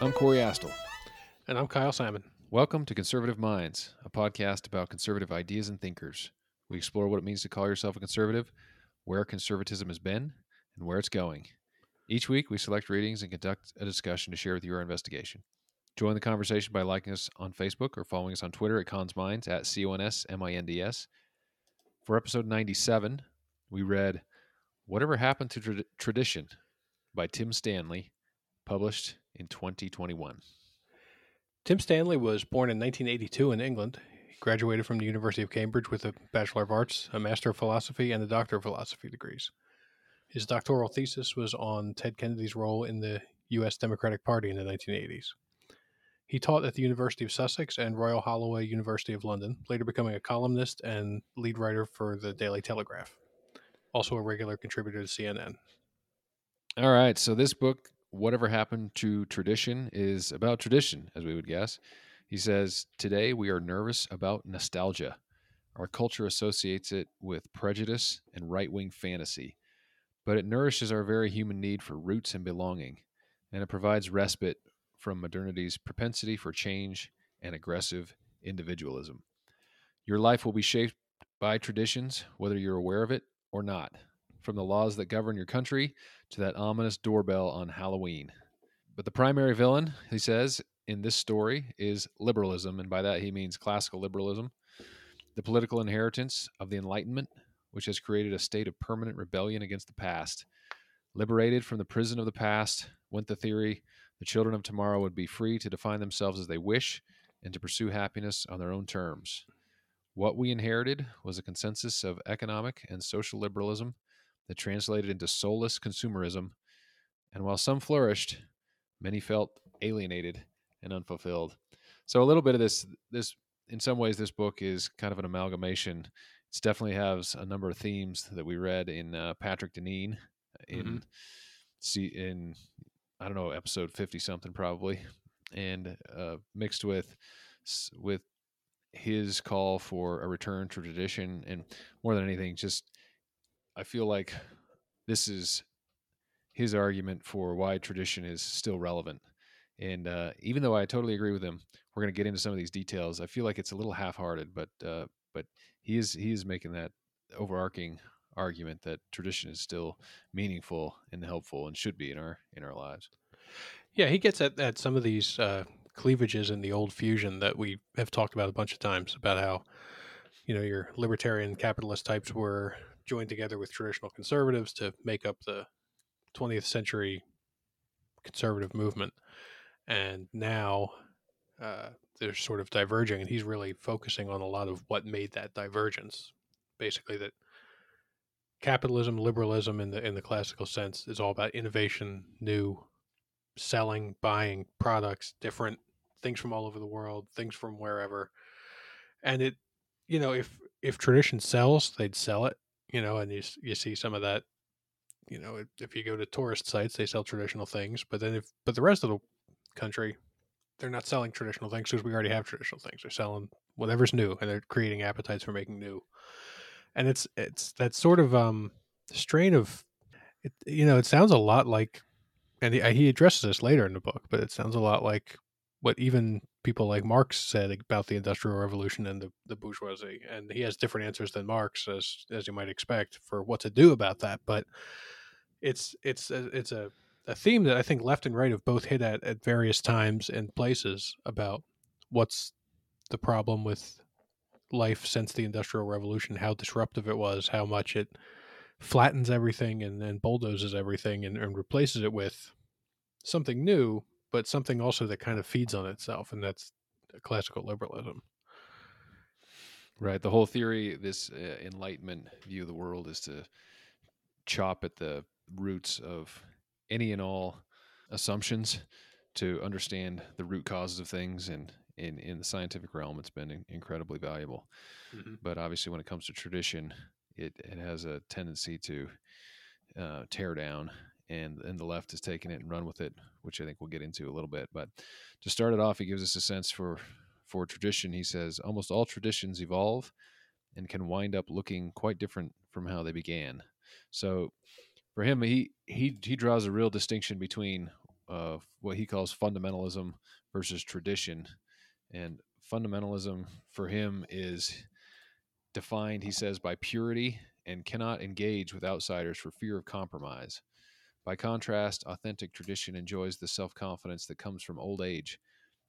I'm Corey Astle. And I'm Kyle Simon. Welcome to Conservative Minds, a podcast about conservative ideas and thinkers. We explore what it means to call yourself a conservative, where conservatism has been, and where it's going. Each week, we select readings and conduct a discussion to share with you our investigation. Join the conversation by liking us on Facebook or following us on Twitter at Cons Minds at C O N S M I N D S. For episode 97, we read Whatever Happened to Tra- Tradition by Tim Stanley, published in 2021. Tim Stanley was born in 1982 in England. He graduated from the University of Cambridge with a Bachelor of Arts, a Master of Philosophy, and a Doctor of Philosophy degrees. His doctoral thesis was on Ted Kennedy's role in the U.S. Democratic Party in the 1980s. He taught at the University of Sussex and Royal Holloway University of London, later becoming a columnist and lead writer for the Daily Telegraph. Also a regular contributor to CNN. All right. So this book, Whatever Happened to Tradition, is about tradition, as we would guess. He says, Today we are nervous about nostalgia. Our culture associates it with prejudice and right wing fantasy, but it nourishes our very human need for roots and belonging, and it provides respite from modernity's propensity for change and aggressive individualism. Your life will be shaped by traditions, whether you're aware of it or not, from the laws that govern your country to that ominous doorbell on Halloween. But the primary villain, he says, in this story is liberalism, and by that he means classical liberalism, the political inheritance of the Enlightenment, which has created a state of permanent rebellion against the past. Liberated from the prison of the past went the theory the children of tomorrow would be free to define themselves as they wish and to pursue happiness on their own terms. What we inherited was a consensus of economic and social liberalism that translated into soulless consumerism. And while some flourished, many felt alienated and unfulfilled. So a little bit of this this in some ways this book is kind of an amalgamation. It definitely has a number of themes that we read in uh, Patrick Deneen in Mhm. see in I don't know episode 50 something probably and uh, mixed with with his call for a return to tradition and more than anything just I feel like this is his argument for why tradition is still relevant. And uh, even though I totally agree with him, we're going to get into some of these details. I feel like it's a little half-hearted, but uh, but he is he is making that overarching argument that tradition is still meaningful and helpful and should be in our in our lives. Yeah, he gets at, at some of these uh, cleavages in the old fusion that we have talked about a bunch of times about how, you know, your libertarian capitalist types were joined together with traditional conservatives to make up the 20th century conservative movement. And now uh, they're sort of diverging, and he's really focusing on a lot of what made that divergence. Basically, that capitalism, liberalism in the in the classical sense is all about innovation, new, selling, buying products, different things from all over the world, things from wherever. And it, you know, if if tradition sells, they'd sell it, you know, and you you see some of that. You know, if, you go to tourist sites, they sell traditional things, but then if but the rest of the country, they're not selling traditional things because we already have traditional things. They're selling whatever's new, and they're creating appetites for making new. And it's it's that sort of um strain of, it, you know, it sounds a lot like and he, he addresses this later in the book, but it sounds a lot like what even people like Marx said about the Industrial Revolution and the, the bourgeoisie. And he has different answers than Marx, as as you might expect, for what to do about that. But it's it's a, it's a, a theme that I think left and right have both hit at at various times and places about what's the problem with life since the Industrial Revolution, how disruptive it was, how much it flattens everything and, and bulldozes everything and, and replaces it with something new, but something also that kind of feeds on itself, and that's classical liberalism. Right. The whole theory, this uh, Enlightenment view of the world, is to chop at the roots of any and all assumptions to understand the root causes of things. And in, in the scientific realm, it's been incredibly valuable. But obviously, when it comes to tradition, it, it has a tendency to uh, tear down, and and the left has taken it and run with it, which I think we'll get into a little bit. But to start it off, he gives us a sense for for tradition. He says almost all traditions evolve and can wind up looking quite different from how they began. So for him, he he he draws a real distinction between uh, what he calls fundamentalism versus tradition, and fundamentalism for him is defined, he says, by purity and cannot engage with outsiders for fear of compromise. By contrast, authentic tradition enjoys the self confidence that comes from old age,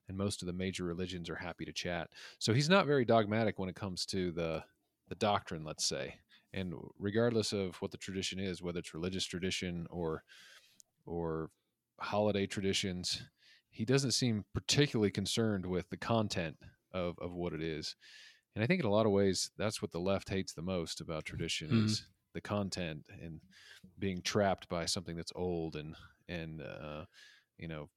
and most of the major religions are happy to chat. So he's not very dogmatic when it comes to the the doctrine, let's say. And regardless of what the tradition is, whether it's religious tradition or or holiday traditions, he doesn't seem particularly concerned with the content of, of what it is. And I think in a lot of ways, that's what the left hates the most about tradition mm-hmm. is the content and being trapped by something that's old and, and, uh, you know,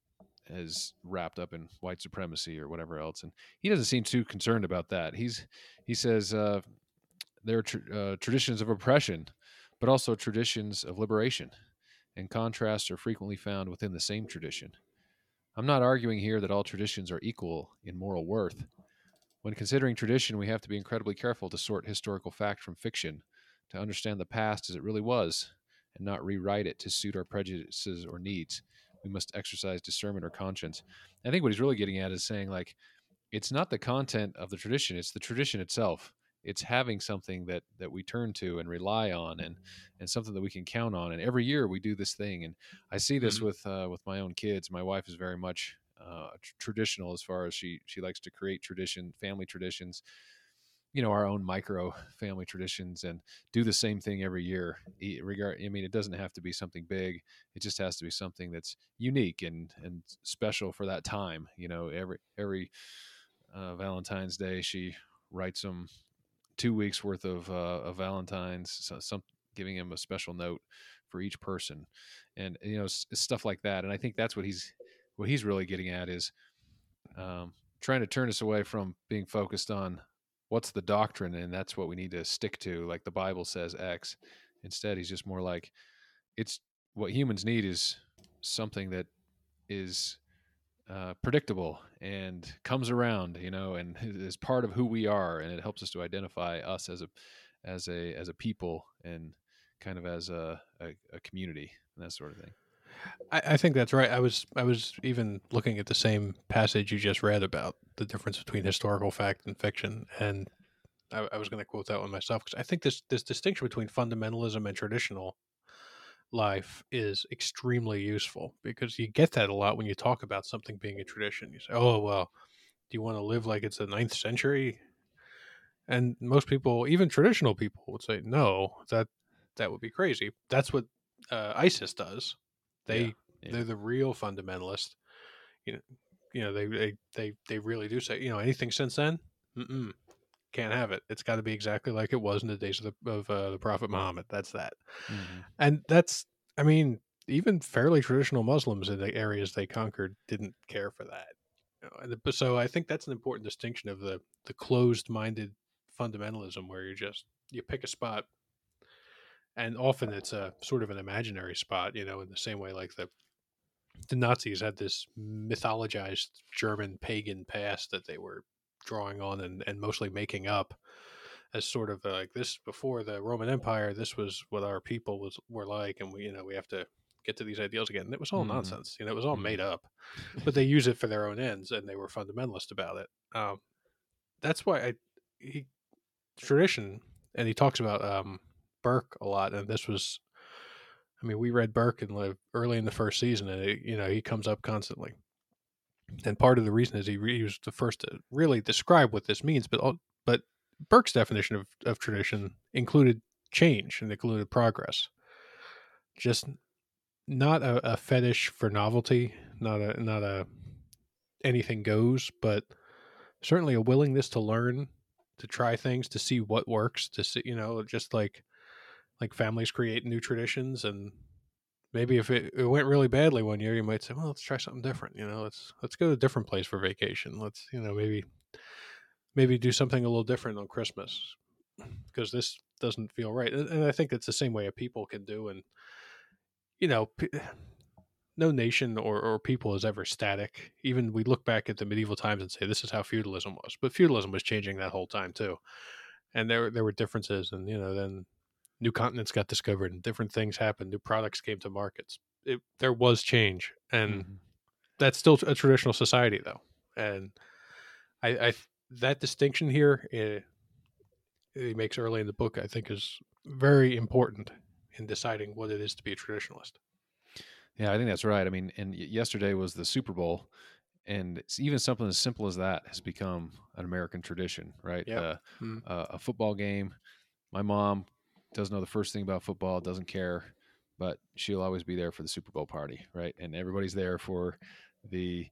is wrapped up in white supremacy or whatever else. And he doesn't seem too concerned about that. He's, he says, uh, there are tr- uh, traditions of oppression, but also traditions of liberation and contrasts are frequently found within the same tradition. I'm not arguing here that all traditions are equal in moral worth. When considering tradition, we have to be incredibly careful to sort historical fact from fiction, to understand the past as it really was, and not rewrite it to suit our prejudices or needs. We must exercise discernment or conscience. I think what he's really getting at is saying, like, it's not the content of the tradition, it's the tradition itself it's having something that that we turn to and rely on and and something that we can count on and every year we do this thing and i see this mm-hmm. with uh, with my own kids my wife is very much uh, tr- traditional as far as she she likes to create tradition family traditions you know our own micro family traditions and do the same thing every year regard i mean it doesn't have to be something big it just has to be something that's unique and and special for that time you know every every uh, valentine's day she writes them two weeks worth of, uh, of Valentine's, so some giving him a special note for each person, and you know stuff like that. And I think that's what he's what he's really getting at is um, trying to turn us away from being focused on what's the doctrine, and that's what we need to stick to, like the Bible says X. Instead, he's just more like it's what humans need is something that is uh, predictable and comes around, you know, and is part of who we are, and it helps us to identify us as a as a as a people and kind of as a, a, a community and that sort of thing. I, I, think that's right. I was I was even looking at the same passage you just read about the difference between historical fact and fiction, and I, I was going to quote that one myself because I think this this distinction between fundamentalism and traditional life is extremely useful because you get that a lot when you talk about something being a tradition. You say, "Oh well, do you want to live like it's the ninth century?" And most people, even traditional people, would say, "No, that that would be crazy." That's what uh, ISIS does. They yeah, yeah. they're the real fundamentalist. You know, you know they they they they really do say, you know, anything since then, Mm-mm, can't have it. It's got to be exactly like it was in the days of the of uh, the Prophet Muhammad. That's that, mm-hmm. and that's I mean even fairly traditional Muslims in the areas they conquered didn't care for that. You know, and so I think that's an important distinction of the the closed minded fundamentalism where you just you pick a spot and often it's a sort of an imaginary spot you know in the same way like the the nazis had this mythologized german pagan past that they were drawing on and, and mostly making up as sort of like this before the Roman Empire. This was what our people was were like, and we you know we have to get to these ideals again. And it was all mm-hmm. nonsense. You know, it was all made mm-hmm. up, but they use it for their own ends, and they were fundamentalist about it. Um, that's why I he tradition, and he talks about um, Burke a lot, and this was. I mean, we read Burke in early in the first season, and it, you know he comes up constantly and part of the reason is he, he was the first to really describe what this means. But but Burke's definition of, of tradition included change and included progress. Just not a, a fetish for novelty, not a not a anything goes, but certainly a willingness to learn, to try things, to see what works, to see you know, just like like families create new traditions and maybe if it, it, went really badly one year, you might say, "Well, let's try something different." You know, let's let's go to a different place for vacation. Let's you know maybe maybe do something a little different on Christmas because this doesn't feel right. And, I think it's the same way a people can do. And you know, no nation or or people is ever static. Even we look back at the medieval times and say this is how feudalism was, but feudalism was changing that whole time too. and there there were differences, and you know then new continents got discovered and different things happened, new products came to markets. It, there was change, and Mhm. that's still a traditional society though, and I, I that distinction here it, he makes early in the book I think is very important in deciding what it is to be a traditionalist. Yeah, I think that's right. I mean, and yesterday was the Super Bowl, and even something as simple as that has become an American tradition, right? Yep. Uh, Mm. uh, a football game. My mom doesn't know the first thing about football, doesn't care, but she'll always be there for the Super Bowl party, right? And everybody's there for the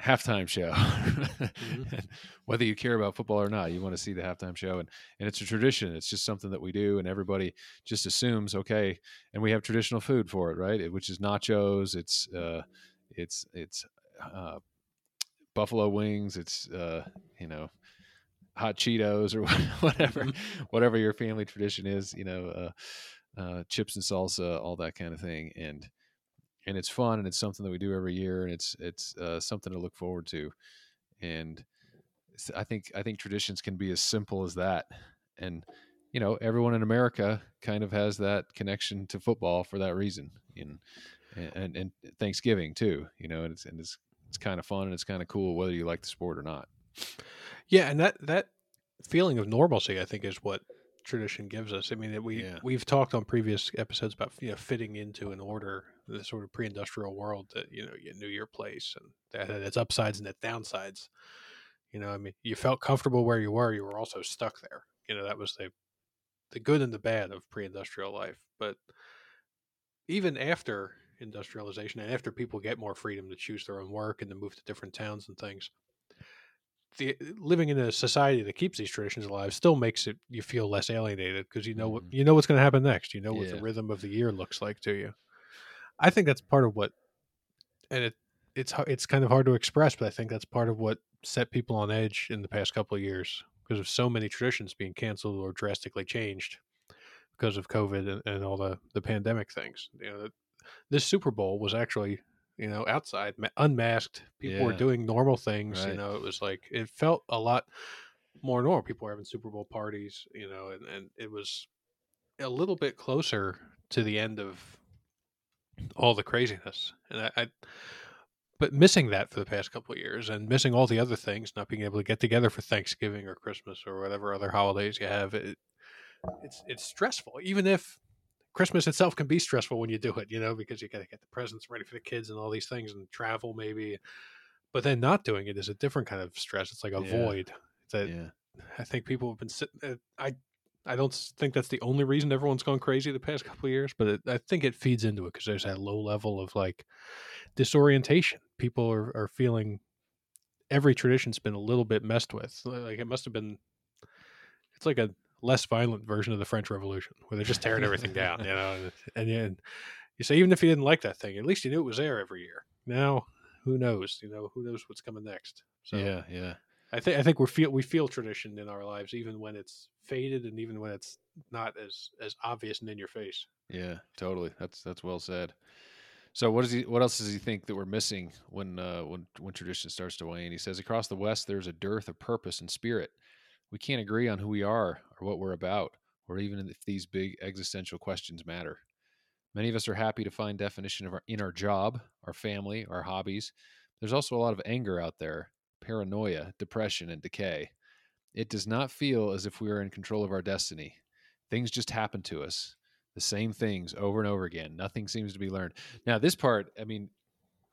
halftime show. And Whether you care about football or not, you want to see the halftime show, and and it's a tradition. It's just something that we do, and everybody just assumes okay. And we have traditional food for it, right? It- Which is nachos. It's uh, it's it's uh, buffalo wings. It's uh, you know hot Cheetos or whatever Mhm. whatever your family tradition is. You know, uh, uh, chips and salsa, all that kind of thing, and and it's fun and it's something that we do every year and it's it's uh, something to look forward to and i think i think traditions can be as simple as that and you know everyone in america kind of has that connection to football for that reason and and, and thanksgiving too you know and it's and it's it's kind of fun and it's kind of cool whether you like the sport or not Yeah, and that that feeling of normalcy, I think, is what tradition gives us. I mean, that we Yeah. we've talked on previous episodes about you know fitting into an order, the sort of pre-industrial world that you know you knew your place and that had its upsides and its downsides. You know, I mean, you felt comfortable where you were. You were also stuck there. You know, that was the the good and the bad of pre-industrial life. But even after industrialization and after people get more freedom to choose their own work and to move to different towns and things, the living in a society that keeps these traditions alive still makes it you feel less alienated because you know what Mhm. you know what's going to happen next. You know what Yeah. the rhythm of the year looks like to you. I think that's part of what, and it it's it's kind of hard to express, but I think that's part of what set people on edge in the past couple of years because of so many traditions being canceled or drastically changed because of COVID and, and all the the pandemic things. You know, that this Super Bowl was actually you know outside unmasked. People were doing normal things. You know, it was like it felt a lot more normal. People were having Super Bowl parties. You know, and and it was a little bit closer to the end of all the craziness. And I, I but missing that for the past couple of years and missing all the other things, not being able to get together for Thanksgiving or Christmas or whatever other holidays you have, it, it's it's stressful. Even if Christmas itself can be stressful when you do it, you know, because you got to get the presents ready for the kids and all these things and travel maybe. But then not doing it is a different kind of stress. It's like a Yeah. void that yeah I think people have been sitting. Uh, I I don't think that's the only reason everyone's gone crazy the past couple of years, but it, I think it feeds into it because there's that low level of like disorientation. People are, are feeling every tradition's been a little bit messed with. Like it must have been. It's like a less violent version of the French Revolution where they're just tearing everything down, you know. And, you- you say even if you didn't like that thing, at least you knew it was there every year. Now, who knows? You know, who knows what's coming next? So yeah yeah I think I think we feel we feel tradition in our lives, even when it's faded and even when it's not as as obvious and in your face. Yeah, totally. That's that's well said. So what does he what else does he think that we're missing when uh when when tradition starts to wane? He says across the west there's a dearth of purpose and spirit. We can't agree on who we are or what we're about or even if these big existential questions matter. Many of us are happy to find definition of our, in our job, our family, our hobbies. There's also a lot of anger out there, paranoia, depression and decay. It does not feel as if we are in control of our destiny. Things just happen to us the same things over and over again. Nothing seems to be learned. Now, this part, I mean,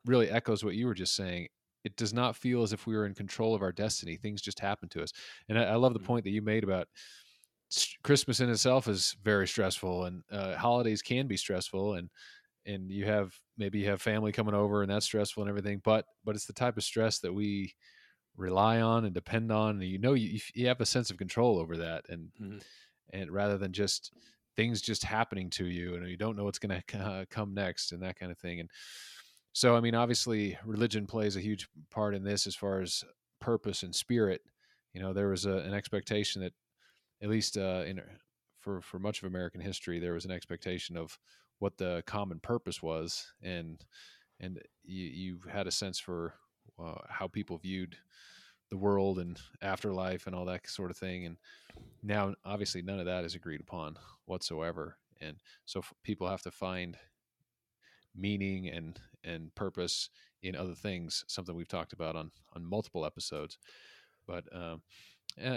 really echoes what you were just saying. It does not feel as if we were in control of our destiny. Things just happen to us. And I, I love the point that you made about Christmas in itself is very stressful, and uh, holidays can be stressful, and and you have maybe you have family coming over, and that's stressful and everything. But but it's the type of stress that we rely on and depend on, and you know you you have a sense of control over that, and Mhm. and rather than just things just happening to you and you don't know what's going to uh, come next and that kind of thing and so i mean obviously religion plays a huge part in this as far as purpose and spirit you know there was a, an expectation that at least uh, in for for much of american history there was an expectation of what the common purpose was and and you, you had a sense for uh, how people viewed the world and afterlife and all that sort of thing. And now, obviously, none of that is agreed upon whatsoever. And so people have to find meaning and and purpose in other things. Something we've talked about on on multiple episodes. But uh,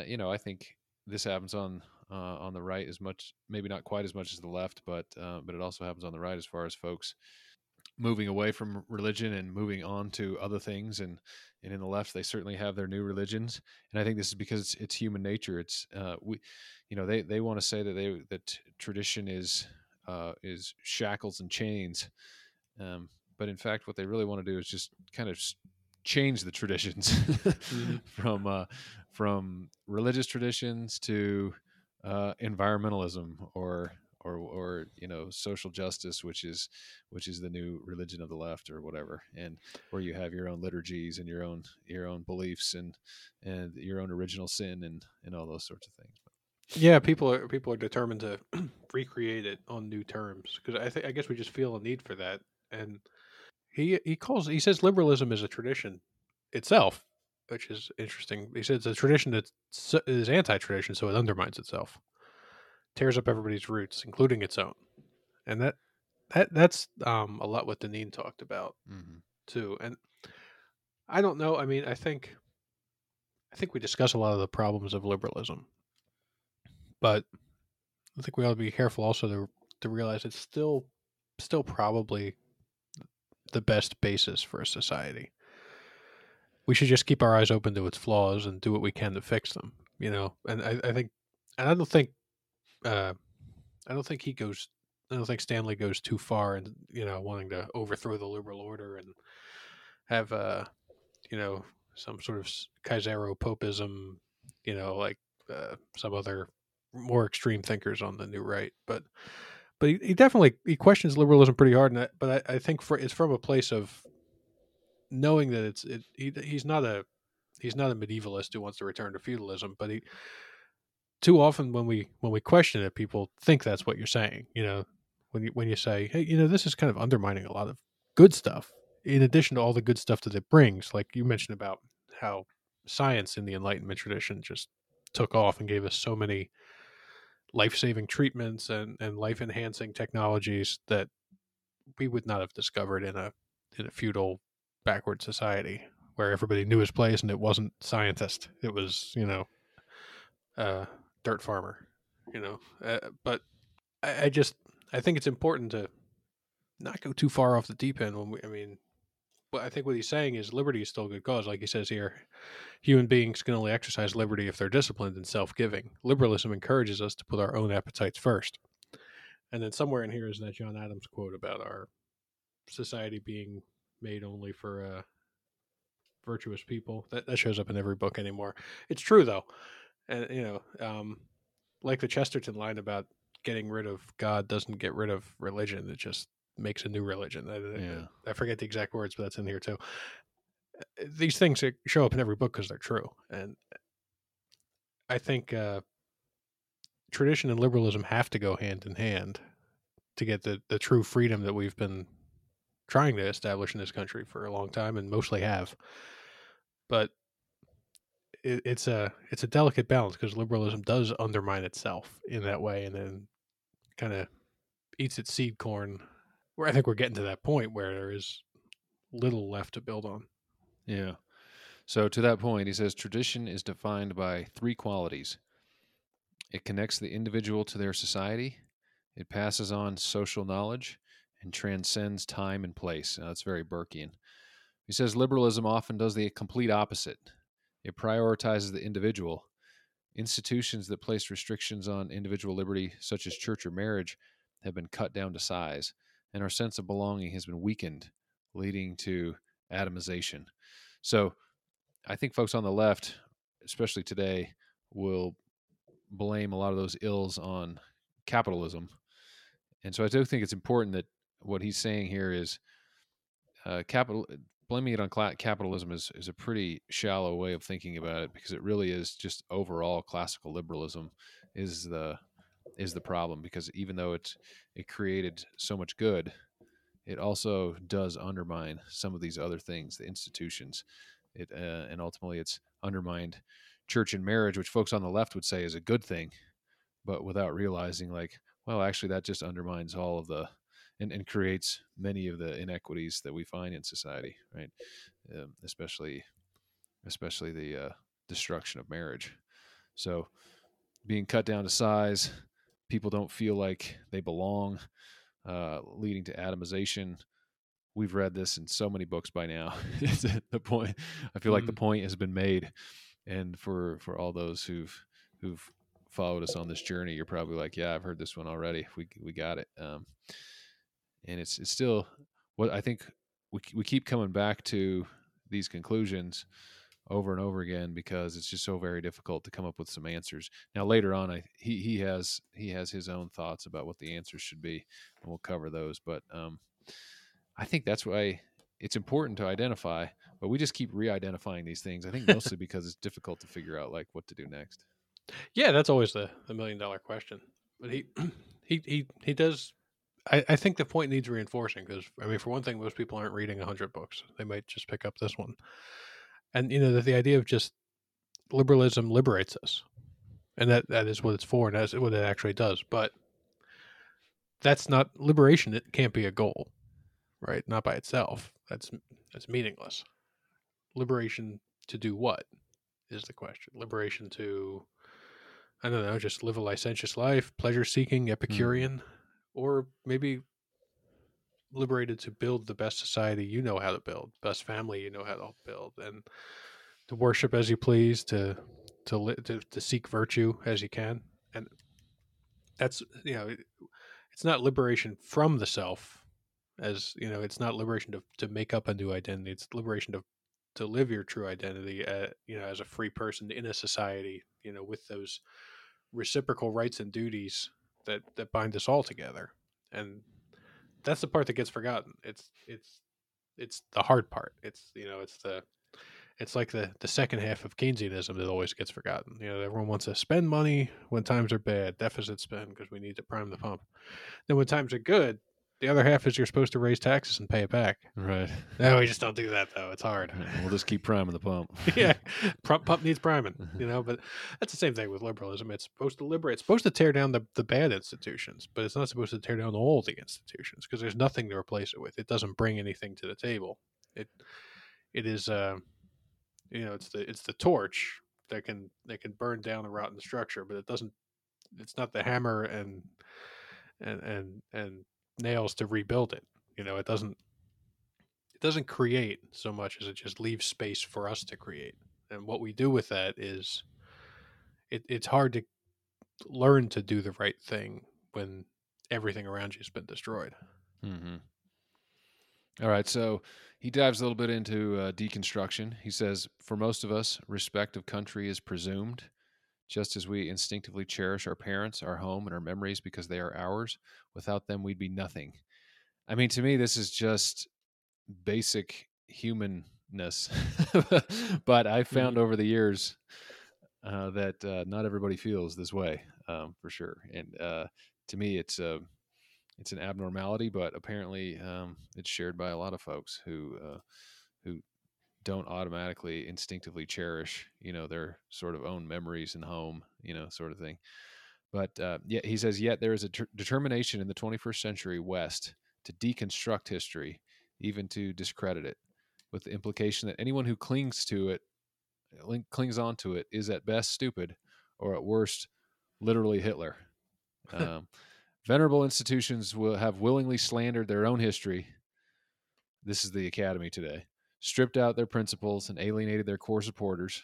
you know, I think this happens on uh, on the right as much, maybe not quite as much as the left, but uh, but it also happens on the right as far as folks moving away from religion and moving on to other things and and in the left they certainly have their new religions and i think this is because it's, it's human nature it's uh, we you know they they want to say that they that tradition is uh, is shackles and chains um, but in fact what they really want to do is just kind of change the traditions mm-hmm. from uh, from religious traditions to uh, environmentalism or or or you know social justice which is which is the new religion of the left or whatever and where you have your own liturgies and your own your own beliefs and and your own original sin and and all those sorts of things yeah people are people are determined to recreate it on new terms because i think i guess we just feel a need for that and he he calls he says liberalism is a tradition itself which is interesting he says it's a tradition that is anti-tradition so it undermines itself tears up everybody's roots, including its own. And that that that's um, a lot what Deneen talked about mm-hmm. too. And I don't know. I mean, I think I think we discuss a lot of the problems of liberalism, but I think we ought to be careful also to to realize it's still still probably the best basis for a society. We should just keep our eyes open to its flaws and do what we can to fix them. You know, and I, I think, and I don't think uh, I don't think he goes. I don't think Stanley goes too far and you know wanting to overthrow the liberal order and have uh you know some sort of Caesaropapism, you know, like uh, some other more extreme thinkers on the new right. But but he, he definitely he questions liberalism pretty hard. And but I, I think for it's from a place of knowing that it's it, he, he's not a he's not a medievalist who wants to return to feudalism, but he too often when we when we question it, people think that's what you're saying. You know, when you when you say, hey, you know, this is kind of undermining a lot of good stuff, in addition to all the good stuff that it brings. Like you mentioned about how science in the Enlightenment tradition just took off and gave us so many life saving treatments and, and life enhancing technologies that we would not have discovered in a in a feudal backward society where everybody knew his place and it wasn't scientist. It was, you know, uh, dirt farmer, you know. Uh, but I, I, just I think it's important to not go too far off the deep end. When we, I mean, but I think what he's saying is liberty is still a good cause, like he says here. Human beings can only exercise liberty if they're disciplined and self-giving. Liberalism encourages us to put our own appetites first. And then somewhere in here is that John Adams quote about our society being made only for uh, virtuous people. That that shows up in every book anymore. It's true though and you know, um, like the Chesterton line about getting rid of God doesn't get rid of religion; it just makes a new religion. I, yeah. I forget the exact words, but that's in here too. Uh, these things that show up in every book because they're true, and I think uh, tradition and liberalism have to go hand in hand to get the the true freedom that we've been trying to establish in this country for a long time, and mostly have. But it, it's a it's a delicate balance because liberalism does undermine itself in that way, and then kind of eats its seed corn. Where I think we're getting to that point where there is little left to build on. Yeah. So to that point, he says tradition is defined by three qualities. It connects the individual to their society. It passes on social knowledge and transcends time and place. Now, that's very Burkean. He says liberalism often does the complete opposite. It prioritizes the individual. Institutions that place restrictions on individual liberty, such as church or marriage, have been cut down to size, and our sense of belonging has been weakened, leading to atomization. So I think folks on the left, especially today, will blame a lot of those ills on capitalism. And so I do think it's important that what he's saying here is uh, capital blaming it on capitalism is, is a pretty shallow way of thinking about it because it really is just overall classical liberalism is the is the problem because even though it it created so much good it also does undermine some of these other things the institutions it uh, and ultimately it's undermined church and marriage, which folks on the left would say is a good thing, but without realizing, like, well, actually, that just undermines all of the and, and creates many of the inequities that we find in society, right? Um, especially, especially the uh, destruction of marriage. So, being cut down to size, people don't feel like they belong, uh, leading to atomization. We've read this in so many books by now. the point, I feel like mm-hmm. the point has been made, and for for all those who've who've followed us on this journey, you're probably like, yeah, I've heard this one already. We we got it. Um, and it's it's still what I think we we keep coming back to these conclusions over and over again because it's just so very difficult to come up with some answers. Now later on, I he he has he has his own thoughts about what the answers should be, and we'll cover those. But um, I think that's why it's important to identify, but we just keep re-identifying these things. I think mostly because it's difficult to figure out like what to do next. Yeah, that's always the, the million dollar question. But he he he he does I, I think the point needs reinforcing because I mean, for one thing, most people aren't reading hundred books; they might just pick up this one. And you know, that the idea of just liberalism liberates us, and that that is what it's for, and that's what it actually does. But that's not liberation. It can't be a goal, right? Not by itself. That's that's meaningless. Liberation to do what is the question. Liberation to I don't know, just live a licentious life, pleasure seeking, hmm. Epicurean. Mm or maybe liberated to build the best society you know how to build, best family you know how to build, and to worship as you please, to to li- to, to seek virtue as you can, and that's you know, it's not liberation from the self, as you know, it's not liberation to to make up a new identity. It's liberation to to live your true identity, uh, you know, as a free person in a society, you know, with those reciprocal rights and duties that that bind us all together and that's the part that gets forgotten. It's it's it's the hard part. It's you know it's the it's like the the second half of keynesianism that always gets forgotten. You know everyone wants to spend money when times are bad deficit spend because we need to prime the pump. Then when times are good the other half is you're supposed to raise taxes and pay it back. Right. No, we just don't do that though. It's hard. We'll just keep priming the pump. yeah, pump needs priming. You know, but that's the same thing with liberalism. It's supposed to liberate. It's supposed to tear down the, the bad institutions, but it's not supposed to tear down all the institutions because there's nothing to replace it with. It doesn't bring anything to the table. It it is uh, you know, it's the it's the torch that can that can burn down a rotten structure, but it doesn't. It's not the hammer and and and and nails to rebuild it. You know, it doesn't it doesn't create so much as it just leaves space for us to create. And what we do with that is it, it's hard to learn to do the right thing when everything around you has been destroyed. Mm-hmm. All right, so he dives a little bit into uh, deconstruction. He says, For most of us, respect of country is presumed. Just as we instinctively cherish our parents, our home, and our memories because they are ours, without them, we'd be nothing. I mean, to me, this is just basic humanness. but I found mm-hmm. over the years uh, that uh, not everybody feels this way, um, for sure. And uh, to me, it's a it's an abnormality, but apparently um, it's shared by a lot of folks who uh, who don't automatically instinctively cherish you know their sort of own memories and home you know sort of thing. But uh, yet he says yet there is a ter- determination in the 21st century west to deconstruct history even to discredit it with the implication that anyone who clings to it clings on to it is at best stupid or at worst literally hitler. Um, venerable institutions will have willingly slandered their own history. This is the academy today stripped out their principles and alienated their core supporters.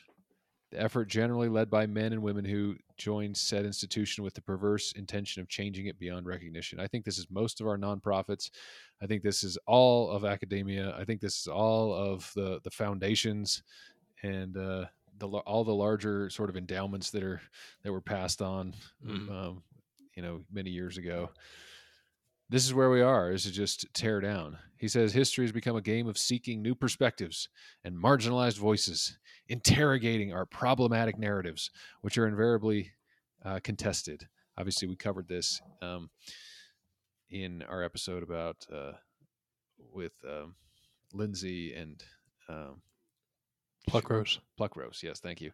The effort generally led by men and women who joined said institution with the perverse intention of changing it beyond recognition. I think this is most of our nonprofits. I think this is all of academia. I think this is all of the the foundations and uh, the all the larger sort of endowments that are that were passed on, mm. um, you know, many years ago this is where we are is to just tear down he says history has become a game of seeking new perspectives and marginalized voices interrogating our problematic narratives which are invariably uh, contested obviously we covered this um, in our episode about uh, with um, lindsay and um, Pluckrose. Pluckrose. Yes, thank you.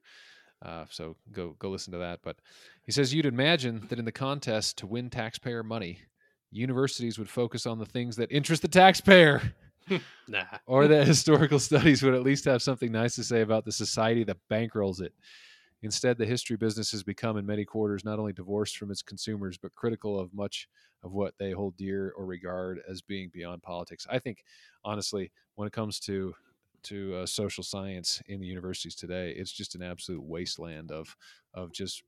Uh, so go go listen to that. But he says you'd imagine that in the contest to win taxpayer money, universities would focus on the things that interest the taxpayer. Nah. or that historical studies would at least have something nice to say about the society that bankrolls it. Instead, the history business has become, in many quarters, not only divorced from its consumers, but critical of much of what they hold dear or regard as being beyond politics. I think, honestly, when it comes to to uh, social science in the universities today, it's just an absolute wasteland of of just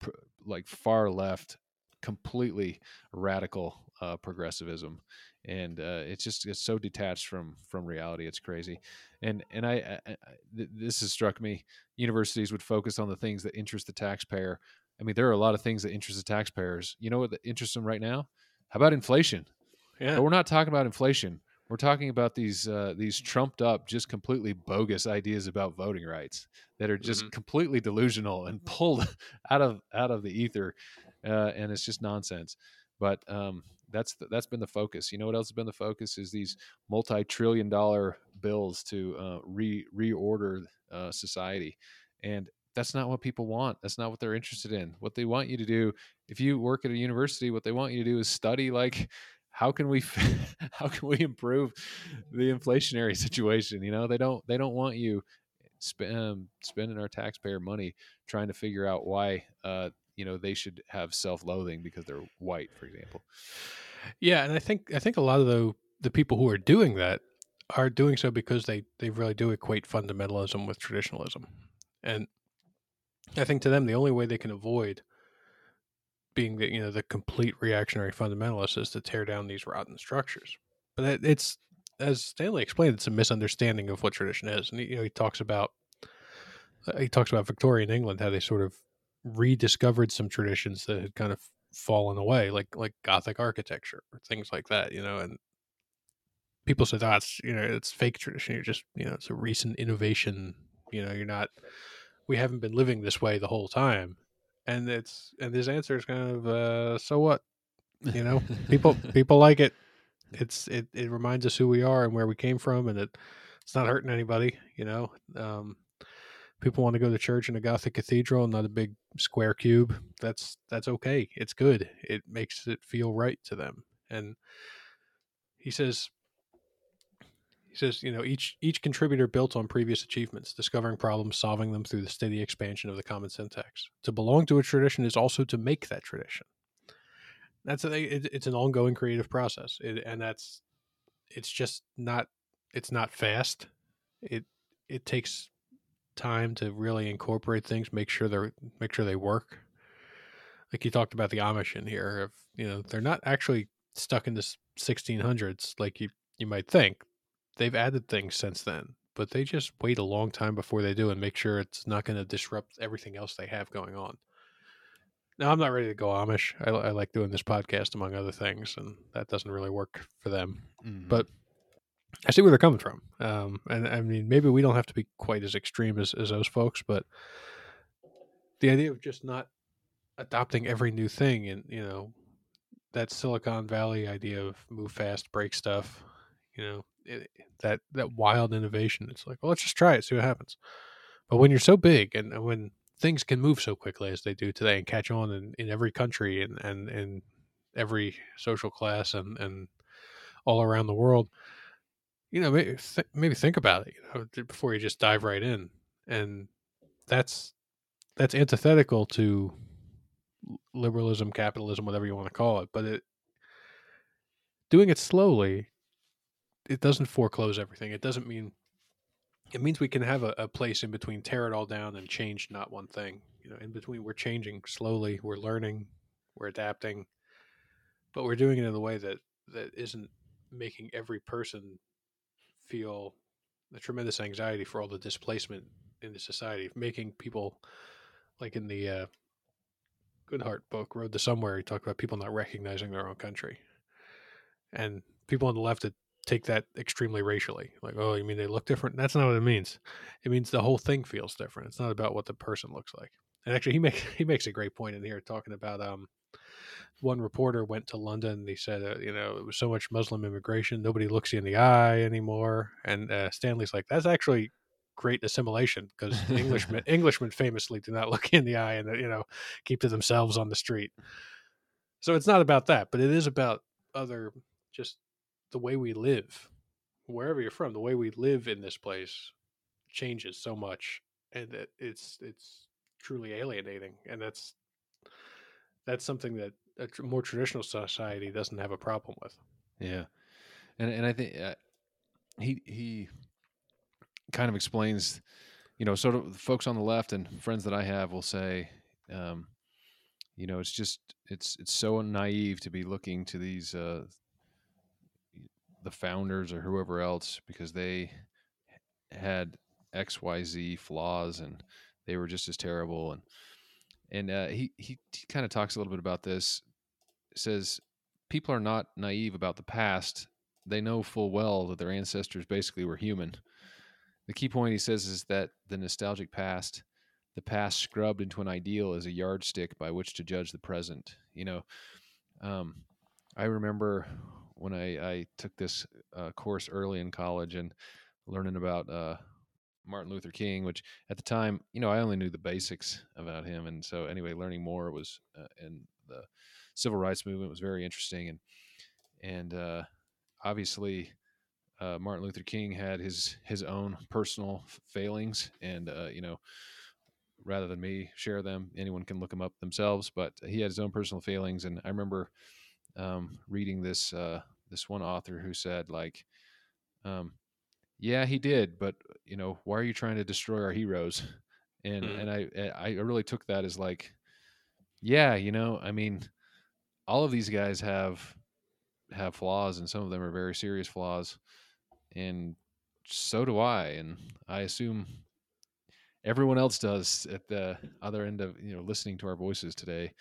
pr- like far left, completely radical uh, progressivism, and uh, it's just it's so detached from from reality. It's crazy, and and I, I, I th- this has struck me. Universities would focus on the things that interest the taxpayer. I mean, there are a lot of things that interest the taxpayers. You know what that interests them right now? How about inflation? Yeah. But we're not talking about inflation. We're talking about these uh, these trumped up, just completely bogus ideas about voting rights that are just Mhm. completely delusional and pulled out of out of the ether, uh, and it's just nonsense. But um, that's that's been the focus. You know what else has been the focus is these multi-trillion dollar bills to uh, re reorder uh, society, and that's not what people want. That's not what they're interested in. What they want you to do, if you work at a university, what they want you to do is study like how can we how can we improve the inflationary situation you know they don't they don't want you spend, um, spending our taxpayer money trying to figure out why uh, you know they should have self-loathing because they're white for example. Yeah, and I think I think a lot of the the people who are doing that are doing so because they they really do equate fundamentalism with traditionalism, and I think to them the only way they can avoid being the you know the complete reactionary fundamentalist is to tear down these rotten structures. But it, it's as Stanley explained, it's a misunderstanding of what tradition is, and he, you know he talks about uh, he talks about Victorian England how they sort of rediscovered some traditions that had kind of fallen away, like like Gothic architecture or things like that, you know. And people said, "Oh, it's you know, it's fake tradition. You're just you know, it's a recent innovation. You know, you're not. We haven't been living this way the whole time." And it's and his answer is kind of, uh, "So what? You know, people people like it. It's it it reminds us who we are and where we came from, and it it's not hurting anybody. You know." Um, people want to go to church in a gothic cathedral not a big square cube that's that's okay it's good it makes it feel right to them. And he says he says you know each each contributor built on previous achievements discovering problems solving them through the steady expansion of the common syntax. To belong to a tradition is also to make that tradition. That's a, it, it's an ongoing creative process it, and that's it's just not it's not fast. It it takes time to really incorporate things, make sure they're make sure they work. Like you talked about the Amish in here, if you know they're not actually stuck in the 1600s like you you might think. They've added things since then, but they just wait a long time before they do and make sure it's not going to disrupt everything else they have going on. Now I'm not ready to go Amish. I, I like doing this podcast among other things, and that doesn't really work for them. Mhm. But I see where they're coming from. Um, and I mean, maybe we don't have to be quite as extreme as, as those folks, but the idea of just not adopting every new thing and, you know, that Silicon Valley idea of move fast, break stuff, you know, it, that, that wild innovation. It's like, well, let's just try it, see what happens. But when you're so big and, and when things can move so quickly as they do today and catch on in, in every country and, and, and every social class and, and all around the world, you know, maybe, th- maybe think about it, you know, before you just dive right in. And that's that's antithetical to liberalism, capitalism, whatever you want to call it. But it doing it slowly, it doesn't foreclose everything. It doesn't mean it means we can have a, a place in between, tear it all down and change not one thing. You know, in between, we're changing slowly, we're learning, we're adapting, but we're doing it in a way that that isn't making every person feel a tremendous anxiety for all the displacement in the society, making people like in the uh, Goodhart book, Road to Somewhere, he talked about people not recognizing their own country, and people on the left that take that extremely racially, like, oh, you mean they look different? That's not what it means. It means the whole thing feels different. It's not about what the person looks like. And actually, he makes he makes a great point in here talking about um one reporter went to London and he said, uh, you know, it was so much Muslim immigration, nobody looks you in the eye anymore. And uh, Stanley's like, that's actually great assimilation because Englishmen Englishmen famously do not look in the eye and you know keep to themselves on the street. So it's not about that, but it is about other just the way we live wherever you're from the way we live in this place changes so much and it, it's it's truly alienating and that's that's something that a tr- more traditional society doesn't have a problem with Yeah, and and I think uh, he he kind of explains, you know, sort of folks on the left and friends that I have will say, um, you know, it's just it's it's so naive to be looking to these uh, the founders or whoever else because they had X Y Z flaws and they were just as terrible and and uh, he he, he kind of talks a little bit about this. Says people are not naive about the past. They know full well that their ancestors basically were human. The key point he says is that the nostalgic past, the past scrubbed into an ideal, is a yardstick by which to judge the present. You know, um, I remember when I, I took this uh, course early in college and learning about uh, Martin Luther King, which at the time, you know, I only knew the basics about him, and so anyway, learning more was uh, and the civil rights movement was very interesting, and and uh, obviously uh, Martin Luther King had his his own personal failings, and uh, you know, rather than me share them, anyone can look them up themselves. But he had his own personal failings, and I remember um, reading this uh, this one author who said like, um, yeah, he did, but you know, why are you trying to destroy our heroes? And Mhm. and I I really took that as like, yeah, you know, I mean, all of these guys have have flaws, and some of them are very serious flaws, and so do I, and I assume everyone else does at the other end of you know listening to our voices today,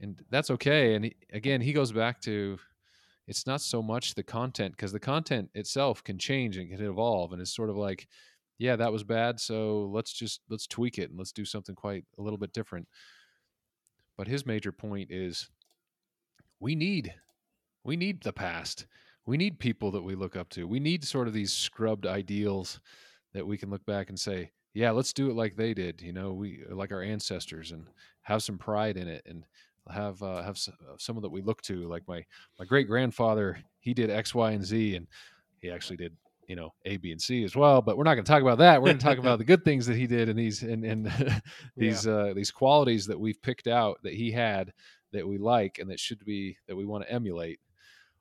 and that's okay. And he, again, he goes back to it's not so much the content because the content itself can change and can evolve, and it's sort of like, yeah, that was bad, so let's just let's tweak it and let's do something quite a little bit different. But his major point is we need we need the past. We need people that we look up to. We need sort of these scrubbed ideals that we can look back and say, yeah, let's do it like they did, you know, we like our ancestors and have some pride in it and have uh, have uh, someone that we look to like my my great grandfather, he did X, Y, and Z and he actually did you know A, B, and C as well. But we're not going to talk about that. We're going to talk about the good things that he did and these and and these uh, these qualities that we've picked out that he had that we like and that should be that we want to emulate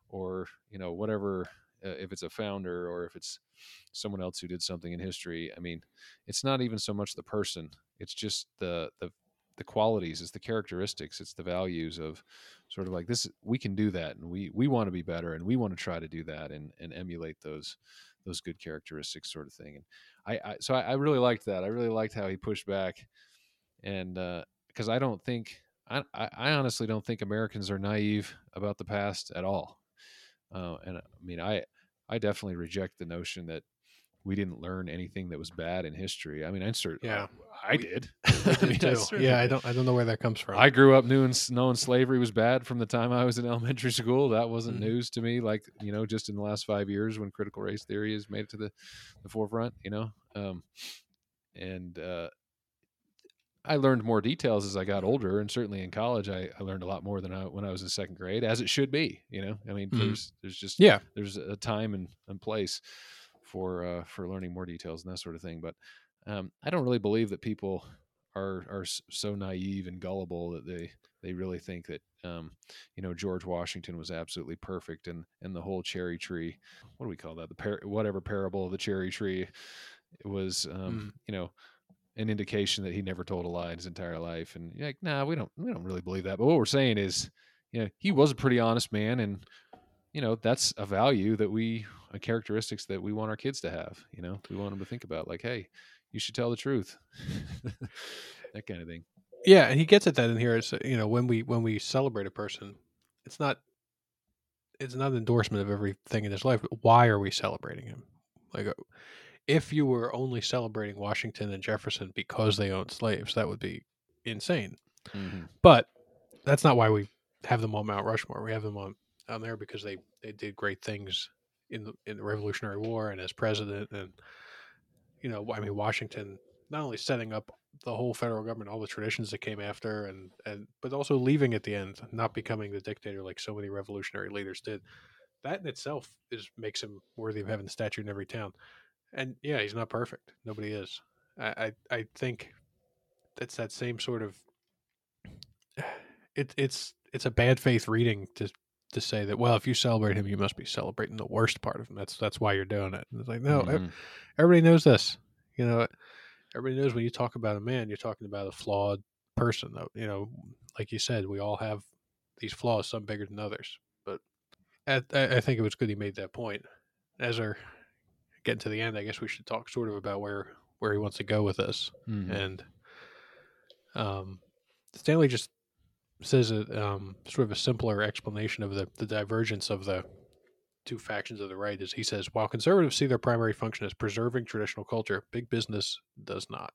or you know whatever uh, if it's a founder or if it's someone else who did something in history i mean it's not even so much the person it's just the the the qualities it's the characteristics it's the values of sort of like this we can do that and we we want to be better and we want to try to do that and and emulate those those good characteristics sort of thing and i, I so I, I really liked that i really liked how he pushed back and because i don't think I, I honestly don't think americans are naive about the past at all uh, and I mean, I I definitely reject the notion that we didn't learn anything that was bad in history. I mean, I certainly Yeah. I, did. I did mean, I too. yeah, I don't I don't know where that comes from. I grew up knowing knowing slavery was bad from the time I was in elementary school. That wasn't Mhm. news to me. Like you know, just in the last five years when critical race theory has made it to the, the forefront. You know, um, and uh, I learned more details as I got older, and certainly in college, I, I learned a lot more than I, when I was in second grade, as it should be. You know, I mean, Mhm. there's there's just yeah. there's a time and, and place for uh, for learning more details and that sort of thing. But um, I don't really believe that people are are so naive and gullible that they they really think that um, you know George Washington was absolutely perfect and and the whole cherry tree. What do we call that? The par- whatever parable of the cherry tree. It was um, you know an indication that he never told a lie in his entire life. And you're like, nah, we don't we don't really believe that. But what we're saying is, you know, he was a pretty honest man and you know, that's a value that we a characteristics that we want our kids to have. You know, we want them to think about like, hey, you should tell the truth. that kind of thing. Yeah, and he gets at that in here. It's you know when we when we celebrate a person, it's not it's not an endorsement of everything in his life. But why are we celebrating him? Like, uh, if you were only celebrating Washington and Jefferson because they owned slaves, that would be insane. Mm-hmm. But that's not why we have them on Mount Rushmore. We have them on on there because they they did great things in the in the Revolutionary War and as president and you know, I mean, Washington not only setting up the whole federal government, all the traditions that came after, and and but also leaving at the end, not becoming the dictator like so many revolutionary leaders did. That in itself is makes him worthy of having a statue in every town. And yeah, he's not perfect. Nobody is. I I, I think it's that same sort of. It, it's it's a bad faith reading to to say that well if you celebrate him you must be celebrating the worst part of him that's that's why you're doing it and it's like no Mhm. everybody knows this you know everybody knows when you talk about a man you're talking about a flawed person though you know like you said we all have these flaws some bigger than others but I, I I think it was good he made that point as we're getting to the end i guess we should talk sort of about where where he wants to go with this. Mhm. and um, Stanley just says a um, sort of a simpler explanation of the, the divergence of the two factions of the right is he says while conservatives see their primary function as preserving traditional culture big business does not.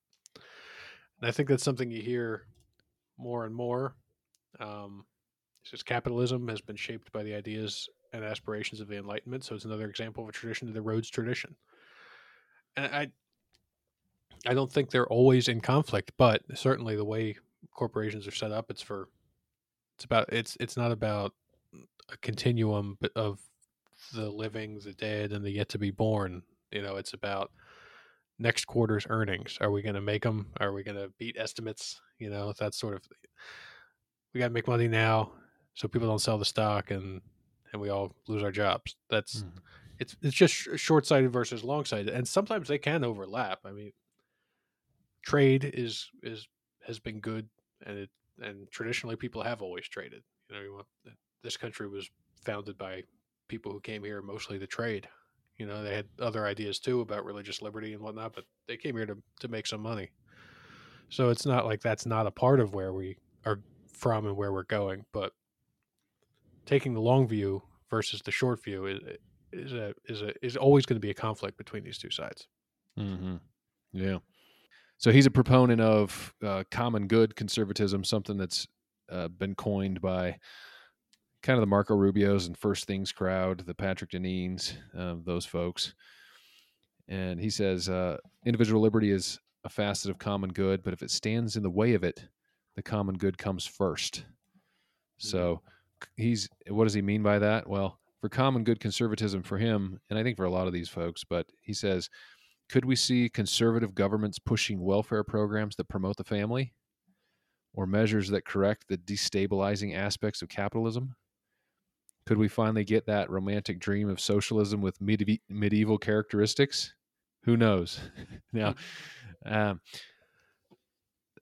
And i think that's something you hear more and more. Um, he says capitalism has been shaped by the ideas and aspirations of the enlightenment so it's another example of a tradition of the rhodes tradition and i I don't think they're always in conflict, but certainly the way corporations are set up, it's for it's about it's it's not about a continuum of the living, the dead, and the yet to be born. You know, it's about next quarter's earnings. Are we going to make them? Are we going to beat estimates? You know, that's sort of we got to make money now, so people don't sell the stock and and we all lose our jobs. That's Mhm. it's it's just sh- short-sighted versus long-sighted, and sometimes they can overlap. I mean, trade is is has been good, and it and traditionally people have always traded. You know, you want, this country was founded by people who came here mostly to trade. You know, they had other ideas too about religious liberty and whatnot, but they came here to to make some money. So it's not like that's not a part of where we are from and where we're going, but taking the long view versus the short view is is a is a is always going to be a conflict between these two sides. hmm Yeah. So he's a proponent of uh, common good conservatism, something that's uh, been coined by kind of the Marco Rubios and First Things crowd, the Patrick Deneen's, uh, those folks. And he says uh, individual liberty is a facet of common good, but if it stands in the way of it, the common good comes first. So c- he's what does he mean by that? Well, for common good conservatism for him, and I think for a lot of these folks, but he says could we see conservative governments pushing welfare programs that promote the family or measures that correct the destabilizing aspects of capitalism? Could we finally get that romantic dream of socialism with medieval, characteristics? Who knows? now, um,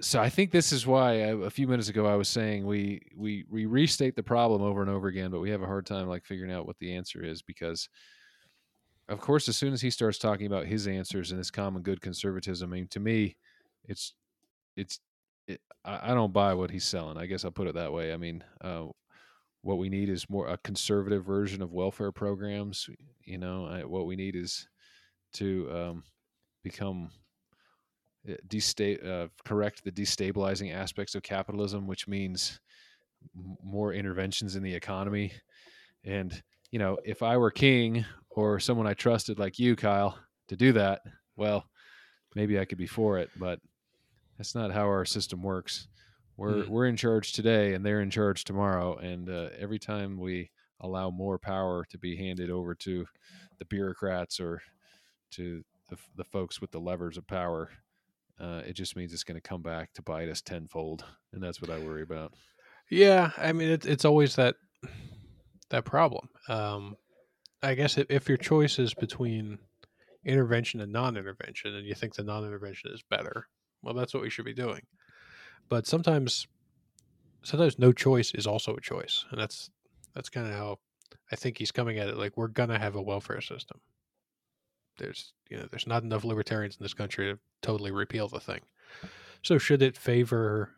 so I think this is why I, a few minutes ago I was saying we, we we restate the problem over and over again, but we have a hard time like figuring out what the answer is because of course, as soon as he starts talking about his answers and this common good conservatism, I mean, to me, it's it's it, I, I don't buy what he's selling. I guess I'll put it that way. I mean, uh, what we need is more a conservative version of welfare programs. You know, I, what we need is to um, become desta- uh, correct the destabilizing aspects of capitalism, which means m- more interventions in the economy. And you know, if I were king or someone I trusted like you, Kyle, to do that, well, maybe I could be for it, but that's not how our system works. We're Mm. we're in charge today, and they're in charge tomorrow. And uh, every time we allow more power to be handed over to the bureaucrats or to the, the folks with the levers of power, uh, it just means it's going to come back to bite us tenfold, and that's what I worry about. Yeah, I mean it, it's always that that problem. Um, I guess if, if your choice is between intervention and non-intervention, and you think the non-intervention is better, well, that's what we should be doing. But sometimes, sometimes no choice is also a choice, and that's that's kind of how I think he's coming at it. Like we're gonna have a welfare system. There's you know there's not enough libertarians in this country to totally repeal the thing. So should it favor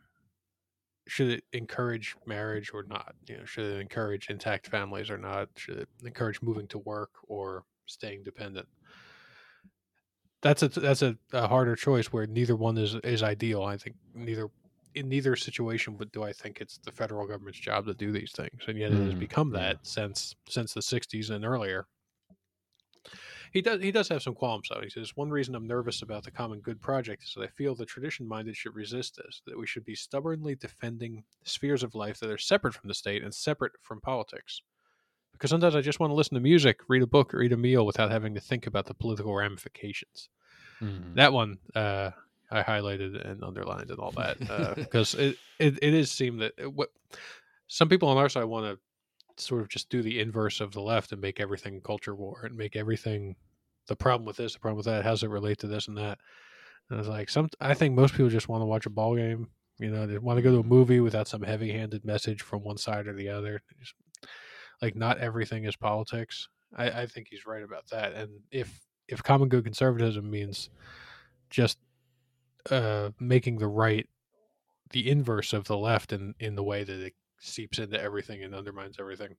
should it encourage marriage or not? You know, should it encourage intact families or not? Should it encourage moving to work or staying dependent? That's a that's a, a harder choice where neither one is is ideal. I think neither in neither situation, but do I think it's the federal government's job to do these things? And yet it has Mm, become that since since the '60s and earlier. He does. He does have some qualms though. He says one reason I'm nervous about the common good project is that I feel the tradition-minded should resist this. That we should be stubbornly defending spheres of life that are separate from the state and separate from politics. Because sometimes I just want to listen to music, read a book, or eat a meal without having to think about the political ramifications. Mhm. That one uh, I highlighted and underlined and all that uh, because it, it it is seem that it- what some people on our side want to sort of just do the inverse of the left and make everything culture war and make everything the problem with this, the problem with that. How does it relate to this and that? And it's like some. I think most people just want to watch a ball game. You know, they want to go to a movie without some heavy-handed message from one side or the other. Like not everything is politics. I, I think he's right about that. And if if common good conservatism means just uh, making the right the inverse of the left in in the way that it seeps into everything and undermines everything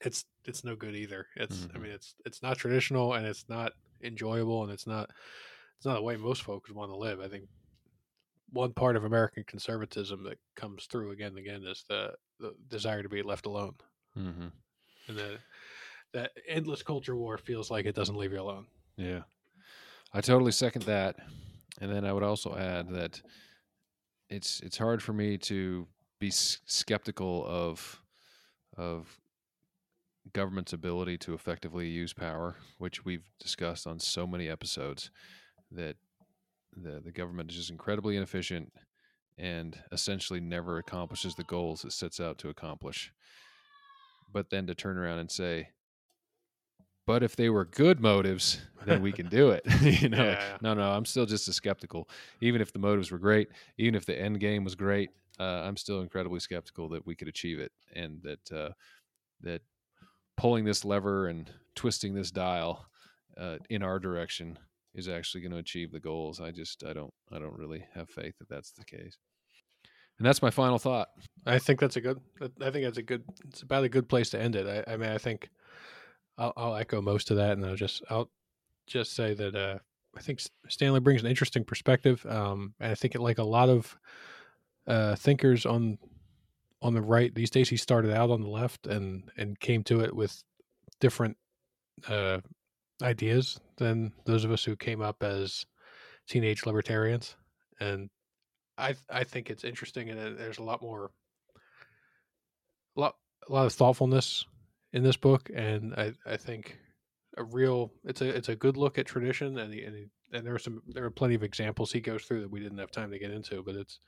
it's it's no good either it's i Mhm. mean it's it's not traditional and it's not enjoyable and it's not it's not the way most folks want to live i think one part of american conservatism that comes through again and again is the the desire to be left alone Mhm. and the that endless culture war feels like it doesn't leave you alone Yeah. I totally second that. And then I would also add that it's it's hard for me to be s- skeptical of of government's ability to effectively use power, which we've discussed on so many episodes that the the government is just incredibly inefficient and essentially never accomplishes the goals it sets out to accomplish. But then to turn around and say, but if they were good motives, then we can do it. you know, Yeah. no, no, I'm still just a skeptical. Even if the motives were great, even if the end game was great, uh, I'm still incredibly skeptical that we could achieve it, and that uh, that pulling this lever and twisting this dial uh, in our direction is actually going to achieve the goals. I just, I don't, I don't really have faith that that's the case. And that's my final thought. I think that's a good. I think that's a good. It's about a good place to end it. I, I mean, I think I'll, I'll echo most of that, and I'll just I'll just say that uh, I think Stanley brings an interesting perspective, um, and I think it, like a lot of uh, thinkers on on the right these days, he started out on the left and and came to it with different uh, ideas than those of us who came up as teenage libertarians, and I I think it's interesting, and uh, there's a lot more a lot a lot of thoughtfulness in this book, and I I think a real it's a it's a good look at tradition, and he, and, he, and there are some there are plenty of examples he goes through that we didn't have time to get into, but it's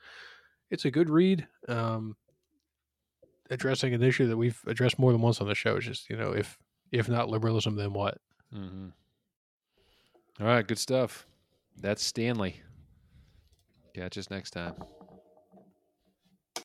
it's a good read. Um, addressing an issue that we've addressed more than once on the show is just you know if if not liberalism, then what? Mm-hmm. All right, good stuff. That's Stanley. Catch us next time.